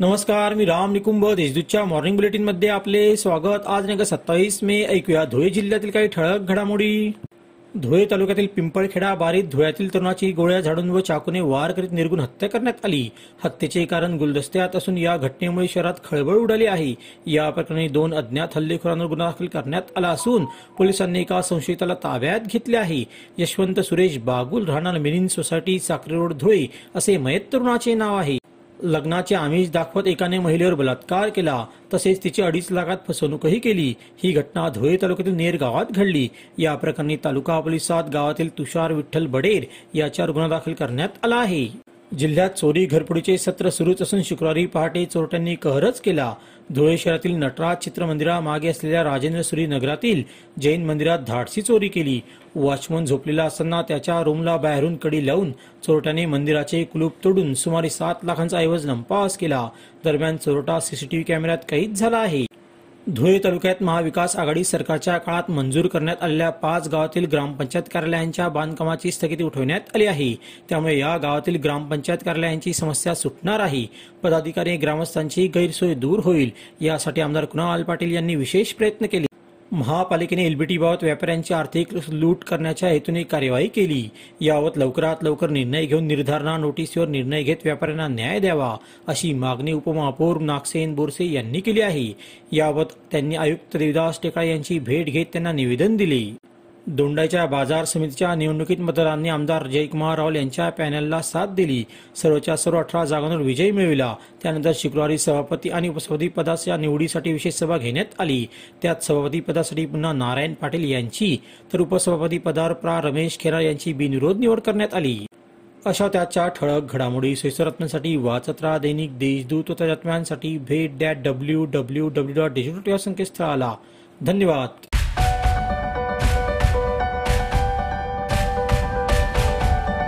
नमस्कार मी राम निकुंभ देशदूतच्या मॉर्निंग बुलेटिनमध्ये आपले स्वागत. आज दिनांक सत्तावीस मे ऐकूया धुळे जिल्ह्यातील काही ठळक घडामोडी. धुळे तालुक्यातील पिंपळखेडा बारीत धुळ्यातील तरुणाची गोळ्या झाडून व चाकूने वार करीत निर्गुण हत्या करण्यात आली. हत्येचे कारण गुलदस्त्यात असून या घटनेमुळे शहरात खळबळ उडाली आहे. या प्रकरणी दोन अज्ञात हल्लेखोरांवर गुन्हा दाखल करण्यात आला असून पोलिसांनी एका संशयिताला ताब्यात घेतले आहे. यशवंत सुरेश बागुल राहणार मिनिन सोसायटी साक्री रोड धुळे असे मयत तरुणाचे नाव आहे. लग्नाचे आमिष दाखवत एकाने महिलेवर बलात्कार केला. तसेच तिची अडीच लाखात फसवणूकही केली. ही घटना धुळे तालुक्यातील नेर गावात घडली. या प्रकरणी तालुका पोलिसात गावातील तुषार विठ्ठल बडेर याच्यावर गुन्हा दाखल करण्यात आला आहे. जिल्ह्यात चोरी घरपुडीचे सत्र सुरूच असून शुक्रवारी पहाटे चोरट्यांनी कहरच केला. धुळे शहरातील नटराज चित्रमंदिरामागे असलेल्या राजेंद्र सुरी नगरातील जैन मंदिरात धाडसी चोरी केली. वॉचमन झोपलेला असताना त्याच्या रूमला बाहेरून कडी लावून चोरट्याने मंदिराचे कुलूप तोडून सुमारे सात लाखांचा ऐवज लंपास केला. दरम्यान चोरटा सीसीटीव्ही कॅमेऱ्यात कैद झाला आहे. धुळे तालुक्यात महाविकास आघाडी सरकारच्या काळात मंजूर करण्यात आलेल्या पाच गावातील ग्रामपंचायत कार्यालयांच्या बांधकामाची स्थगिती उठवण्यात आली आहे. त्यामुळे या गावातील ग्रामपंचायत कार्यालयांची समस्या सुटणार आहे. पदाधिकारी ग्रामस्थांची गैरसोय दूर होईल. यासाठी आमदार कुणाल पाटील यांनी विशेष प्रयत्न केले. महापालिकेने एलबीटीबाबत व्यापाऱ्यांची आर्थिक लूट करण्याच्या हेतूने कार्यवाही केली. याबाबत लवकरात लवकर निर्णय घेऊन निर्धारणा नोटीसवर निर्णय घेत व्यापाऱ्यांना न्याय द्यावा अशी मागणी उपमहापौर नागसेन बोरसे यांनी केली आहे. याबाबत त्यांनी आयुक्त देवदास टेकाळे यांची भेट घेत त्यांना निवेदन दिले. दोंडाच्या बाजार समितीच्या निवडणुकीत मतदारांनी आमदार जयकुमार रावल यांच्या पॅनलला साथ दिली. सर्वच्या सर्व अठरा जागांवर विजय मिळविला. त्यानंतर शुक्रवारी सभापती आणि उपसभापती पदाच्या निवडीसाठी विशेष सभा घेण्यात आली. त्यात सभापती पदासाठी पुन्हा नारायण पाटील यांची तर उपसभापती पदावर प्रा. रमेश खेरा यांची बिनविरोध निवड करण्यात आली. अशा त्याच्या ठळक घडामोडी सोयीस्कर वाचत राहा दैनिक देशदूत. त्याच्या भेट that W W W dot digital संकेतस्थळाला. धन्यवाद.